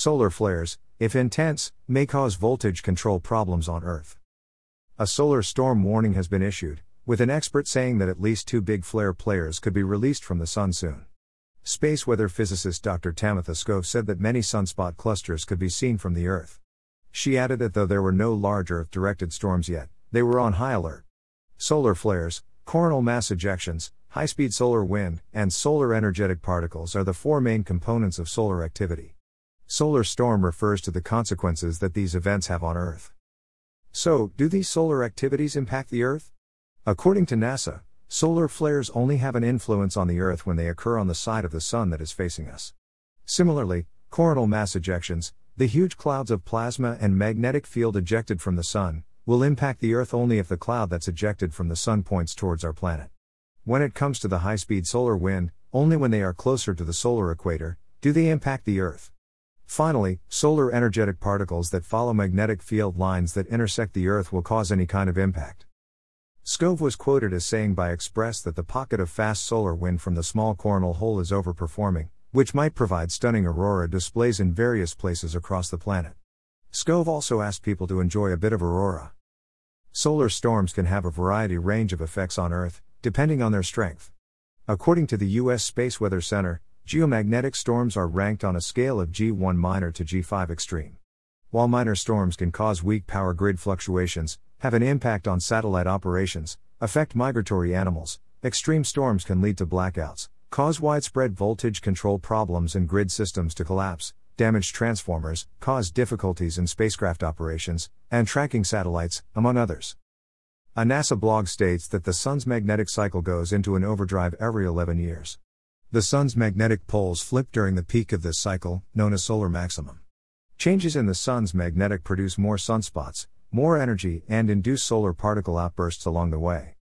Solar flares, if intense, may cause voltage control problems on Earth. A solar storm warning has been issued, with an expert saying that at least two big flare players could be released from the Sun soon. Space weather physicist Dr. Tamitha Skov said that many sunspot clusters could be seen from the Earth. She added that though there were no large Earth directed storms yet, they were on high alert. Solar flares, coronal mass ejections, high speed solar wind, and solar energetic particles are the four main components of solar activity. Solar storm refers to the consequences that these events have on Earth. So, do these solar activities impact the Earth? According to NASA, solar flares only have an influence on the Earth when they occur on the side of the Sun that is facing us. Similarly, coronal mass ejections, the huge clouds of plasma and magnetic field ejected from the Sun, will impact the Earth only if the cloud that's ejected from the Sun points towards our planet. When it comes to the high speed solar wind, only when they are closer to the solar equator do they impact the Earth. Finally, solar energetic particles that follow magnetic field lines that intersect the Earth will cause any kind of impact. Skov was quoted as saying by Express that the pocket of fast solar wind from the small coronal hole is overperforming, which might provide stunning aurora displays in various places across the planet. Skov also asked people to enjoy a bit of aurora. Solar storms can have a variety range of effects on Earth, depending on their strength. According to the U.S. Space Weather Center, Geomagnetic storms are ranked on a scale of G1 minor to G5 extreme. While minor storms can cause weak power grid fluctuations, have an impact on satellite operations, affect migratory animals, extreme storms can lead to blackouts, cause widespread voltage control problems and grid systems to collapse, damage transformers, cause difficulties in spacecraft operations, and tracking satellites, among others. A NASA blog states that the Sun's magnetic cycle goes into an overdrive every 11 years. The Sun's magnetic poles flip during the peak of this cycle, known as solar maximum. Changes in the Sun's magnetic produce more sunspots, more energy, and induce solar particle outbursts along the way.